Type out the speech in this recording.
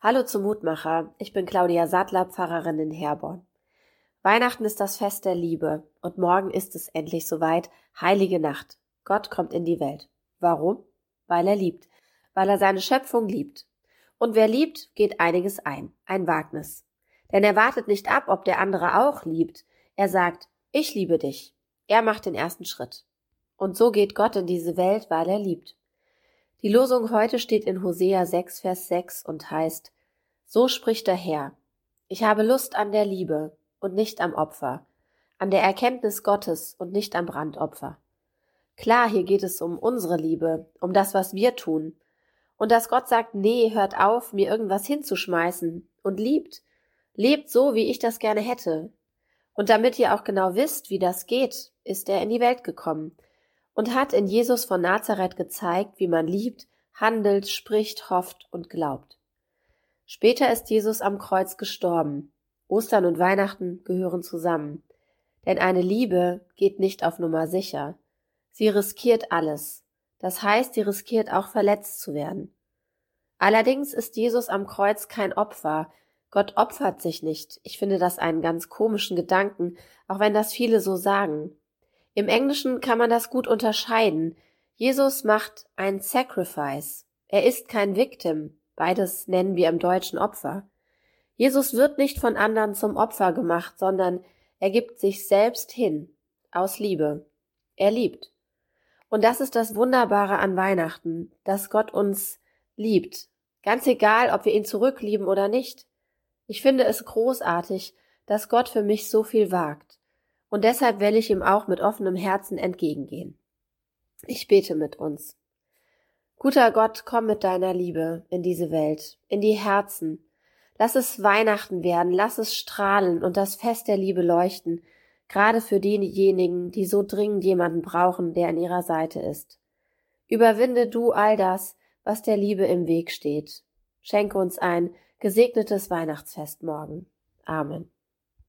Hallo zum Mutmacher. Ich bin Claudia Sattler, Pfarrerin in Herborn. Weihnachten ist das Fest der Liebe und morgen ist es endlich soweit. Heilige Nacht. Gott kommt in die Welt. Warum? Weil er liebt. Weil er seine Schöpfung liebt. Und wer liebt, geht einiges ein. Ein Wagnis. Denn er wartet nicht ab, ob der andere auch liebt. Er sagt, ich liebe dich. Er macht den ersten Schritt. Und so geht Gott in diese Welt, weil er liebt. Die Losung heute steht in Hosea 6, Vers 6 und heißt, So spricht der Herr, ich habe Lust an der Liebe und nicht am Opfer, an der Erkenntnis Gottes und nicht am Brandopfer. Klar, hier geht es um unsere Liebe, um das, was wir tun. Und dass Gott sagt, nee, hört auf, mir irgendwas hinzuschmeißen und liebt. Lebt so, wie ich das gerne hätte. Und damit ihr auch genau wisst, wie das geht, ist er in die Welt gekommen und hat in Jesus von Nazareth gezeigt, wie man liebt, handelt, spricht, hofft und glaubt. Später ist Jesus am Kreuz gestorben. Ostern und Weihnachten gehören zusammen. Denn eine Liebe geht nicht auf Nummer sicher. Sie riskiert alles. Das heißt, sie riskiert auch verletzt zu werden. Allerdings ist Jesus am Kreuz kein Opfer. Gott opfert sich nicht. Ich finde das einen ganz komischen Gedanken, auch wenn das viele so sagen. Im Englischen kann man das gut unterscheiden. Jesus macht ein Sacrifice. Er ist kein Victim. Beides nennen wir im Deutschen Opfer. Jesus wird nicht von anderen zum Opfer gemacht, sondern er gibt sich selbst hin. Aus Liebe. Er liebt. Und das ist das Wunderbare an Weihnachten, dass Gott uns liebt. Ganz egal, ob wir ihn zurücklieben oder nicht. Ich finde es großartig, dass Gott für mich so viel wagt und deshalb will ich ihm auch mit offenem Herzen entgegengehen. Ich bete mit uns. Guter Gott, komm mit deiner Liebe in diese Welt, in die Herzen. Lass es Weihnachten werden, lass es strahlen und das Fest der Liebe leuchten, gerade für diejenigen, die so dringend jemanden brauchen, der an ihrer Seite ist. Überwinde du all das, was der Liebe im Weg steht. Schenke uns ein gesegnetes Weihnachtsfest morgen. Amen.